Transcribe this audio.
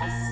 Yes.